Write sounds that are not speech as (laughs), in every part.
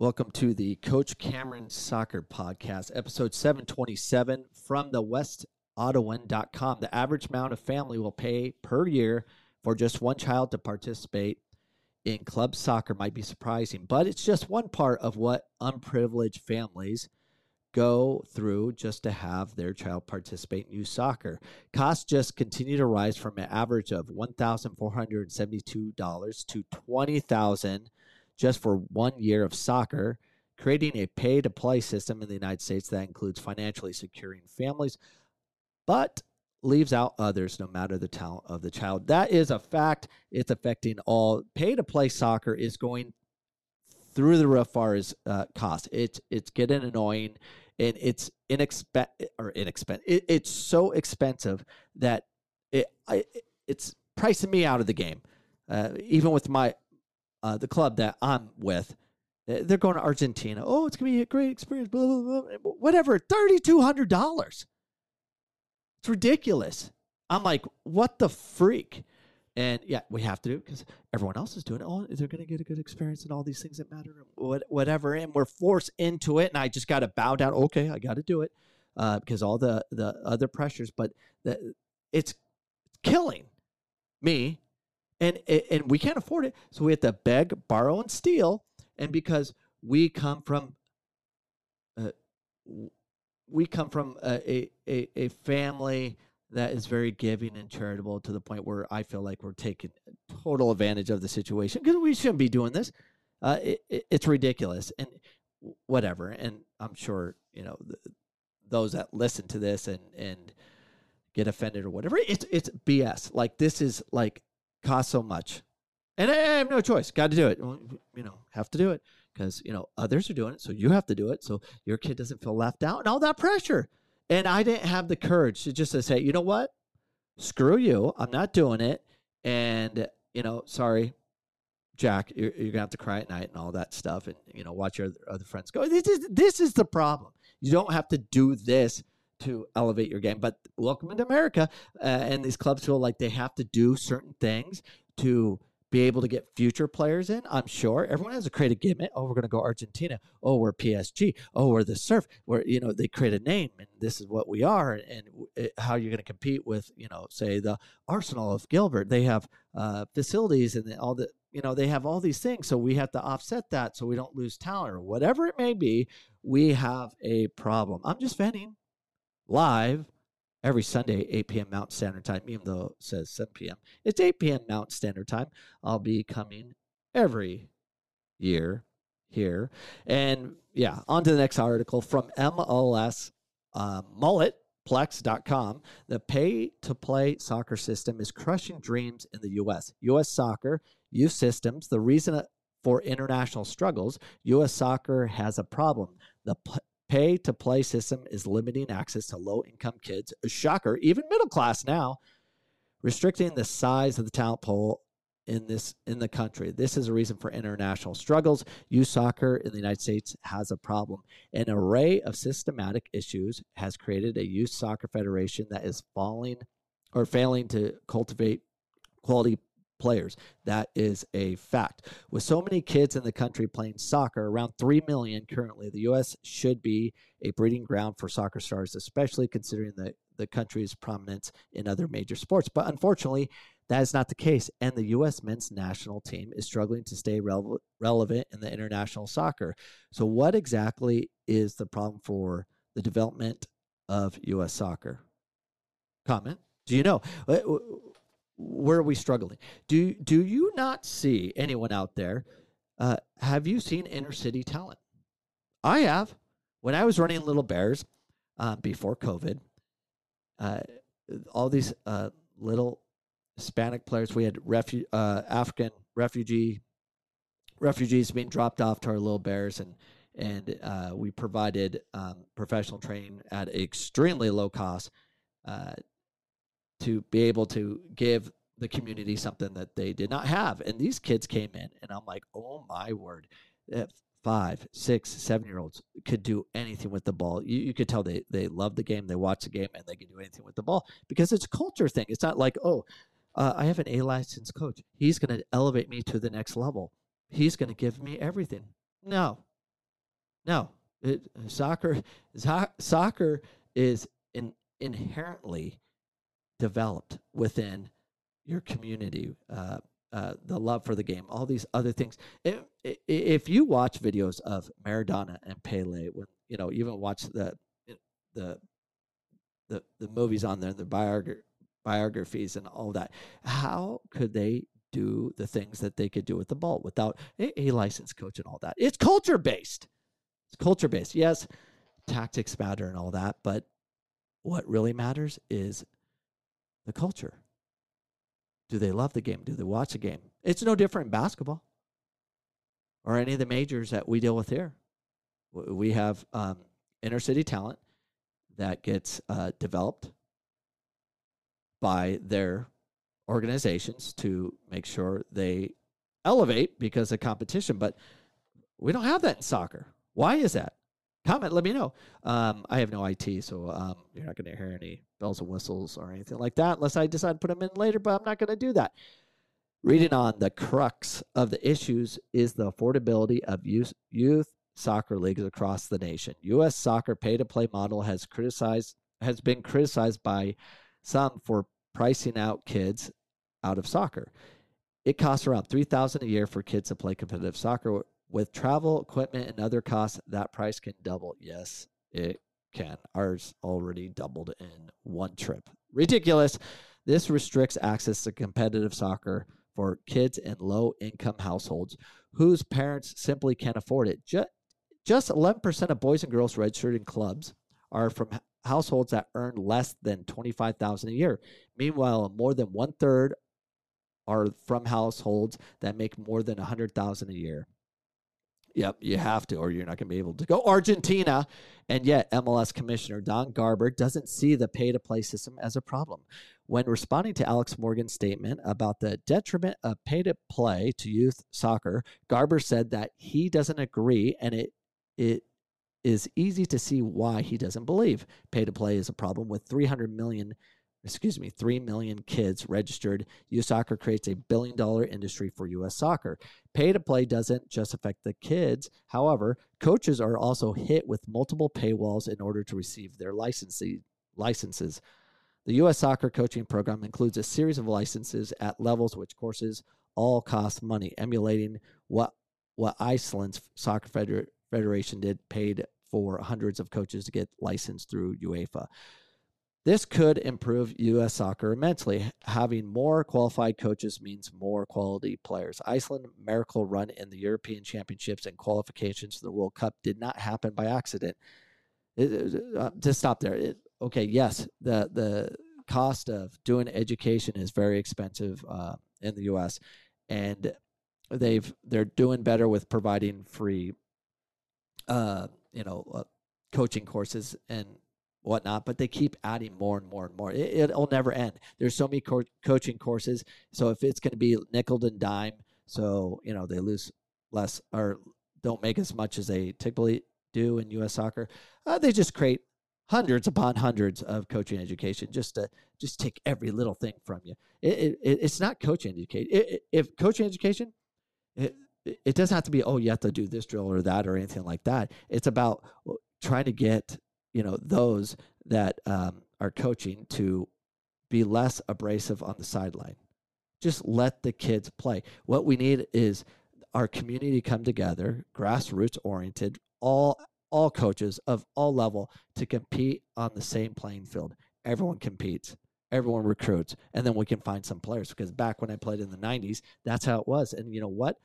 Welcome to the Coach Cameron Soccer Podcast, episode 727 from the westottawan.com. The average amount a family will pay per year for just one child to participate in club soccer might be surprising, but it's just one part of what unprivileged families go through just to have their child participate in youth soccer. Costs just continue to rise from an average of $1,472 to $20,000 just for one year of soccer, creating a pay to play system in the United States that includes financially securing families, but leaves out others no matter the talent of the child. That is a fact. It's affecting all. Pay to play soccer is going through the roof far as uh, cost. It's it's getting annoying, and it's inexpen or inexpensive. It, it's so expensive that it I, it's pricing me out of the game. Uh, even with my uh, the club that I'm with, they're going to Argentina. Oh, it's gonna be a great experience. Blah blah blah. Whatever. Thirty two hundred dollars. It's ridiculous. I'm like, what the freak? And yeah, we have to do it because everyone else is doing it. Oh, is they're going to get a good experience and all these things that matter, whatever. And we're forced into it, and I just got to bow down. Okay, I got to do it uh, because all the the other pressures, but the, it's killing me and and we can't afford it so we have to beg borrow and steal and because we come from uh, we come from a, a, a family that is very giving and charitable to the point where I feel like we're taking total advantage of the situation because we shouldn't be doing this. Uh, it, it, it's ridiculous and whatever. And I'm sure you know those that listen to this and and get offended or whatever. It's it's BS. Like this is like costs so much. And I have no choice. Got to do it. You know, have to do it because, you know, others are doing it. So you have to do it. So your kid doesn't feel left out and all that pressure. And I didn't have the courage to just to say, you know what? Screw you. I'm not doing it. And, you know, sorry, Jack, you're, you're gonna have to cry at night and all that stuff, and you know, watch your other friends go. This is this is the problem. You don't have to do this to elevate your game. But welcome into America, uh, and these clubs feel like they have to do certain things to be able to get future players in. I'm sure everyone has a creative gimmick. Oh, we're going to go Argentina. Oh, we're PSG. Oh, we're the Surf. Where you know they create a name, and this is what we are, and it, how you're going to compete with you know say the Arsenal of Gilbert. They have uh, facilities and all the you know they have all these things, so we have to offset that so we don't lose talent or whatever it may be. We have a problem. I'm just venting live every Sunday, 8 p.m. Mountain Standard Time, even though it says 7 p.m. It's 8 p.m. Mountain Standard Time. I'll be coming every year here. And yeah, on to the next article from MLS uh, mulletplex.com. The pay to play soccer system is crushing dreams in the U.S. U.S. soccer, youth systems, the reason for international struggles, U.S. soccer has a problem. The pay to play system is limiting access to low income kids. A shocker, even middle class now, restricting the size of the talent pool in this in the country. This is a reason for international struggles. Youth soccer in the United States has a problem. An array of systematic issues has created a youth soccer federation that is falling or failing to cultivate quality players. That is a fact. With so many kids in the country playing soccer, around 3 million currently, the U.S. should be a breeding ground for soccer stars, especially considering the, the country's prominence in other major sports. But unfortunately, that is not the case. And the U.S. men's national team is struggling to stay rele- relevant in the international soccer. So, what exactly is the problem for the development of U.S. soccer? Comment. Do you know? Where are we struggling? Do do you not see anyone out there? Uh, have you seen inner city talent? I have. When I was running Little Bears uh, before COVID, uh, all these uh, little Hispanic players, we had refu- uh, African refugee refugees being dropped off to our Little Bears, and and uh, we provided um, professional training at extremely low cost to be able to give the community something that they did not have. And these kids came in, and I'm like, oh my word. Five, six, seven year olds could do anything with the ball. You, you could tell they, they love the game, they watch the game, and they can do anything with the ball because it's a culture thing. It's not like, oh, uh, I have an A licensed coach. He's going to elevate me to the next level. He's going to give me everything. No, No, it, soccer (laughs) soccer is in, inherently developed within your community. Uh, uh, the love for the game, all these other things. If, if you watch videos of Maradona and Pele, when you know, even watch the the the, the movies on there, the biog- biographies, and all that, how could they do the things that they could do with the ball without a, a licensed coach and all that? It's culture based. It's culture based. Yes, tactics matter and all that, but what really matters is the culture. Do they love the game? Do they watch the game? It's no different in basketball or any of the majors that we deal with here. We have um, inner city talent that gets uh, developed by their organizations to make sure they elevate because of competition. But we don't have that in soccer. Why is that? Comment, let me know. Um, I have no IT, so um, you're not going to hear any bells and whistles or anything like that unless I decide to put them in later, but I'm not going to do that. Reading on, the crux of the issues is the affordability of youth, youth soccer leagues across the nation. U.S. soccer pay-to-play model has criticized has been criticized by some for pricing out kids out of soccer. It costs around three thousand a year for kids to play competitive soccer. With travel, equipment, and other costs, that price can double. Yes, it can. Ours already doubled in one trip. Ridiculous. This restricts access to competitive soccer for kids in low income households whose parents simply can't afford it. Just, just 11% of boys and girls registered in clubs are from households that earn less than 25000 a year. Meanwhile, more than one third are from households that make more than 100000 a year. Yep, you have to, or you're not going to be able to go. Argentina, and yet MLS Commissioner Don Garber doesn't see the pay to play system as a problem. When responding to Alex Morgan's statement about the detriment of pay to play to youth soccer, Garber said that he doesn't agree and it it is easy to see why he doesn't believe pay to play is a problem with 300 million excuse me 3 million kids registered. Us soccer creates a billion dollar industry for us soccer. Pay to play doesn't just affect the kids. However coaches are also hit with multiple paywalls in order to receive their licenses. The us soccer coaching program includes a series of licenses at levels which courses all cost money emulating what what iceland's soccer Federation did paid for hundreds of coaches to get licensed through UEFA. This could improve U.S. soccer immensely. Having more qualified coaches means more quality players. Iceland miracle run in the European Championships and qualifications for the World Cup did not happen by accident. It, uh, to stop there, it, okay, yes, the the cost of doing education is very expensive uh, in the U.S. and they've they're doing better with providing free uh, you know, uh, coaching courses and whatnot, but they keep adding more and more and more. It, will never end. There's so many co- coaching courses. So if it's going to be nickel and dime, so you know they lose less or don't make as much as they typically do in U.S. soccer, uh, they just create hundreds upon hundreds of coaching education just to just take every little thing from you. It, it, it's not coaching education. if coaching education, it doesn't have to be oh you have to do this drill or that or anything like that it's about trying to get you know those that um, are coaching to be less abrasive on the sideline. Just let the kids play. What we need is our community come together grassroots oriented all all coaches of all level to compete on the same playing field. Everyone competes everyone recruits and then we can find some players because back when i played in the 90s that's how it was. And you know what?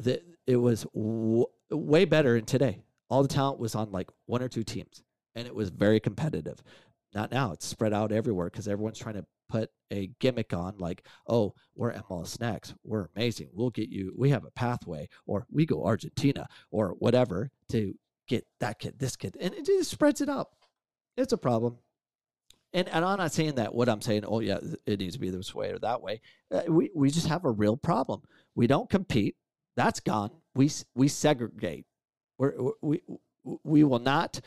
That it was w- way better in today. All the talent was on like one or two teams, and it was very competitive. Not now; it's spread out everywhere because everyone's trying to put a gimmick on, like, "Oh, we're MLS Next. We're amazing. We'll get you. We have a pathway, or we go Argentina, or whatever to get that kid, this kid, and it just spreads it up. It's a problem." And, and I'm not saying that what I'm saying, oh, yeah, it needs to be this way or that way. Uh, we, we just have a real problem. We don't compete that's gone. We we segregate. We're, we we will not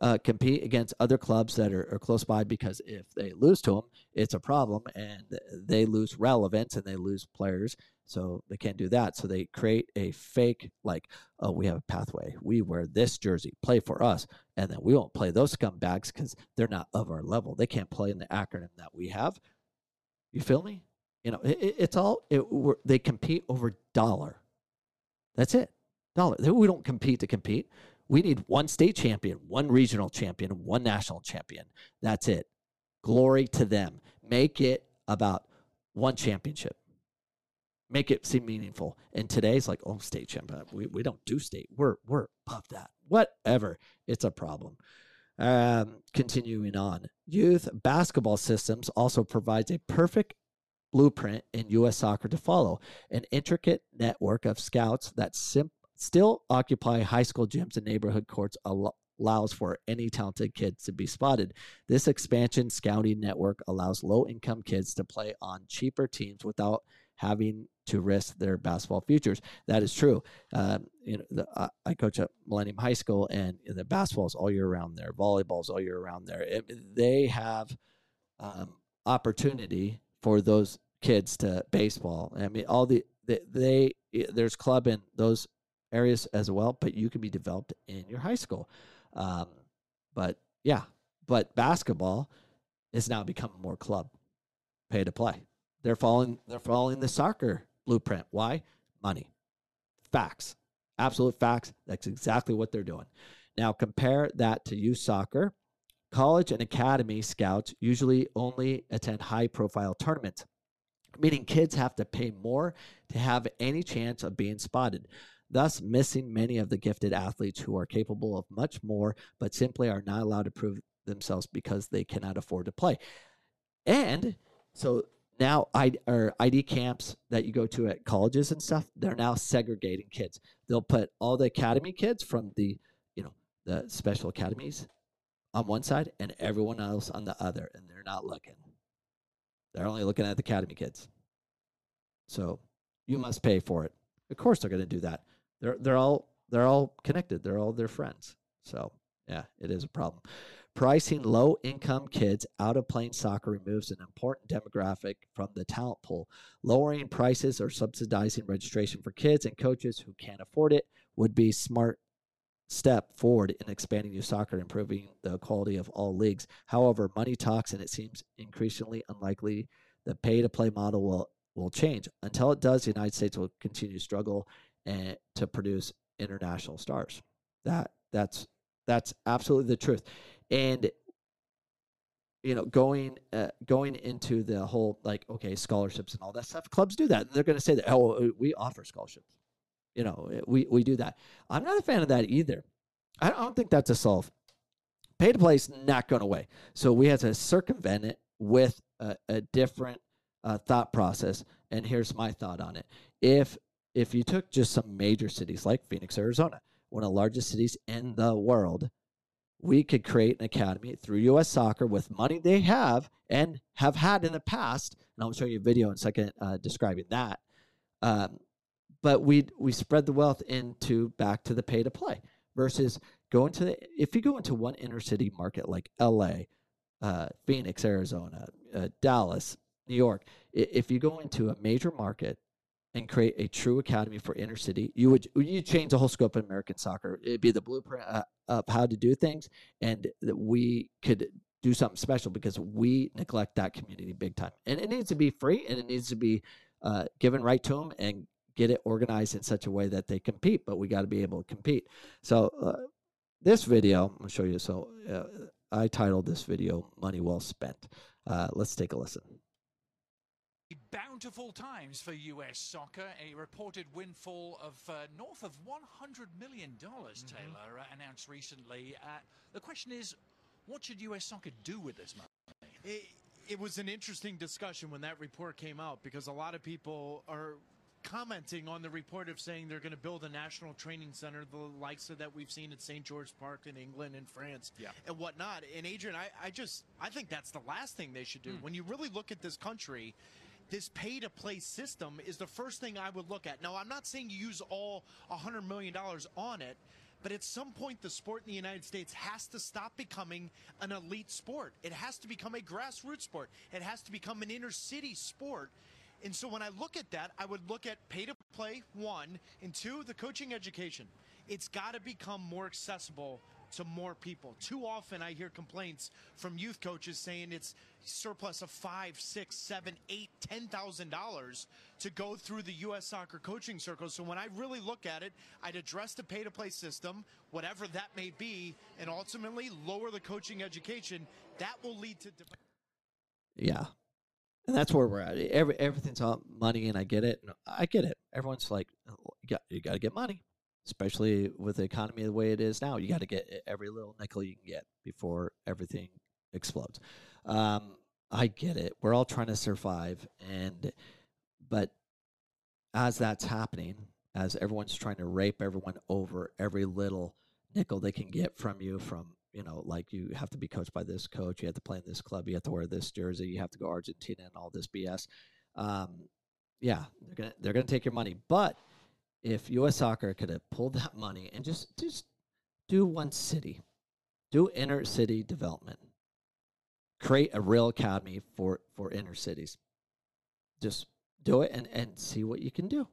uh, compete against other clubs that are, are, close by because if they lose to them, it's a problem and they lose relevance and they lose players. So they can't do that. So they create a fake, like, oh, we have a pathway. We wear this jersey, play for us. And then we won't play those scumbags because they're not of our level. They can't play in the acronym that we have. You feel me? You know, it, it's all, it, they compete over dollar. That's it. Dollar. We don't compete to compete. We need one state champion, one regional champion, one national champion. That's it. Glory to them. Make it about one championship make it seem meaningful. And today's like, oh, state champion. We, we don't do state. We're we're above that. Whatever. It's a problem. Um, continuing on, youth basketball systems also provides a perfect blueprint in U.S. soccer to follow. An intricate network of scouts that sim- still occupy high school gyms and neighborhood courts al- allows for any talented kids to be spotted. This expansion scouting network allows low income kids to play on cheaper teams without having to risk their basketball futures. That is true. Um, you know, the, uh, I coach at Millennium High School, and the basketball's all year round there, volleyball's all year round there. It, they have um, opportunity for those kids to baseball. I mean, all the they, they there's club in those areas as well, but you can be developed in your high school. Um, but yeah, but basketball is now becoming more club pay to play. They're following they're following the soccer blueprint. Why? Money. Facts. Absolute facts. That's exactly what they're doing. Now compare that to youth soccer. College and academy scouts usually only attend high profile tournaments, meaning kids have to pay more to have any chance of being spotted, thus missing many of the gifted athletes who are capable of much more but simply are not allowed to prove themselves because they cannot afford to play. And so now I, or ID camps that you go to at colleges and stuff, they're now segregating kids. They'll put all the academy kids from the, you know, the special academies on one side and everyone else on the other, and they're not looking. They're only looking at the academy kids. So you must pay for it. Of course they're going to do that. They're they're all they're all connected. They're all their friends. So yeah, it is a problem. Pricing low income kids out of playing soccer removes an important demographic from the talent pool. Lowering prices or subsidizing registration for kids and coaches who can't afford it would be smart step forward in expanding youth soccer and improving the quality of all leagues. However, money talks and it seems increasingly unlikely the pay to play model will will change. Until it does, the United States will continue to struggle and to produce international stars. That that's that's absolutely the truth. And you know going uh, going into the whole like okay scholarships and all that stuff clubs do that. They're going to say that oh uh, we offer scholarships. You know uh, we we do that. I'm not a fan of that either. I don't think that's a solve. Pay to play is not going away. So we have to circumvent it with a, a different uh, thought process and here's my thought on it. If if you took just some major cities like phoenix arizona one of the largest cities in the world we could create an academy through US Soccer with money they have and have had in the past. And I'll show you a video in a second uh, describing that. Um, but we we spread the wealth into back to the pay to play versus going to the if you go into one inner city market like L.A., uh, Phoenix, Arizona, uh, Dallas, New York. If you go into a major market and create a true academy for inner city, you would you change the whole scope of American soccer. It'd be the blueprint uh, of how to do things, and that we could do something special because we neglect that community big time. And it needs to be free, and it needs to be uh, given right to them, and get it organized in such a way that they compete. But we got to be able to compete. So uh, this video, I'm gonna show you. So uh, I titled this video "Money Well Spent." Uh, let's take a listen. Bountiful times for U.S. soccer. A reported windfall of uh, north of $100 million, mm -hmm. Taylor, uh, announced recently. Uh, the question is, what should U.S. soccer do with this money? It, it was an interesting discussion when that report came out because a lot of people are commenting on the report of saying they're going to build a national training center, the likes of that we've seen at St. George Park in England and France yeah. and whatnot. And Adrian, I, I just I think that's the last thing they should do. Mm. When you really look at this country, this pay to play system is the first thing I would look at. Now, I'm not saying you use all $100 million on it, but at some point, the sport in the United States has to stop becoming an elite sport. It has to become a grassroots sport. It has to become an inner city sport. And so when I look at that, I would look at pay to play, one, and two, the coaching education. It's got to become more accessible to more people. Too often I hear complaints from youth coaches saying it's surplus of five, six, seven, eight, ten thousand dollars to go through the US soccer coaching circle. So when I really look at it, I'd address the pay to play system, whatever that may be, and ultimately lower the coaching education. That will lead to Yeah. And that's where we're at. Every everything's all money, and I get it. I get it. Everyone's like, "Oh, you got you got to get money, especially with the economy the way it is now. You got to get every little nickel you can get before everything explodes. Um, I get it. We're all trying to survive, and but as that's happening, as everyone's trying to rape everyone over every little nickel they can get from you, from you know, like you have to be coached by this coach, you have to play in this club, you have to wear this jersey, you have to go Argentina, and all this BS. Um, yeah, they're gonna they're gonna take your money, but if U.S. Soccer could have pulled that money and just just do one city, do inner city development, create a real academy for for inner cities, just do it and and see what you can do.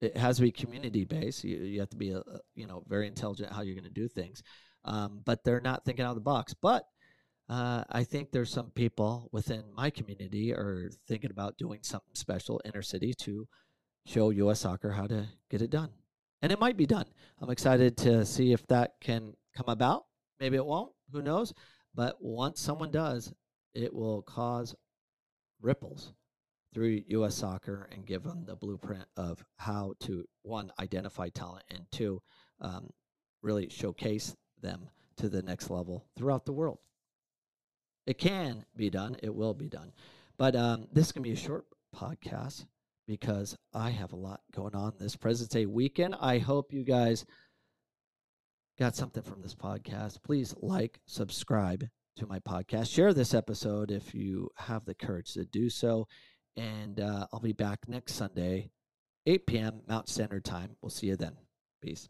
It has to be community based. You you have to be a, you know very intelligent how you're going to do things, um, but they're not thinking out of the box. But uh, I think there's some people within my community are thinking about doing something special inner city to show U.S. Soccer how to get it done. And it might be done. I'm excited to see if that can come about. Maybe it won't. Who knows? But once someone does, it will cause ripples through U.S. Soccer and give them the blueprint of how to one identify talent and two um, really showcase them to the next level throughout the world. It can be done. It will be done. But um, this to be a short podcast because I have a lot going on this President's Day weekend. I hope you guys got something from this podcast. Please like, subscribe to my podcast. Share this episode if you have the courage to do so. And uh, I'll be back next Sunday, 8 p.m. Mountain Standard Time. We'll see you then. Peace.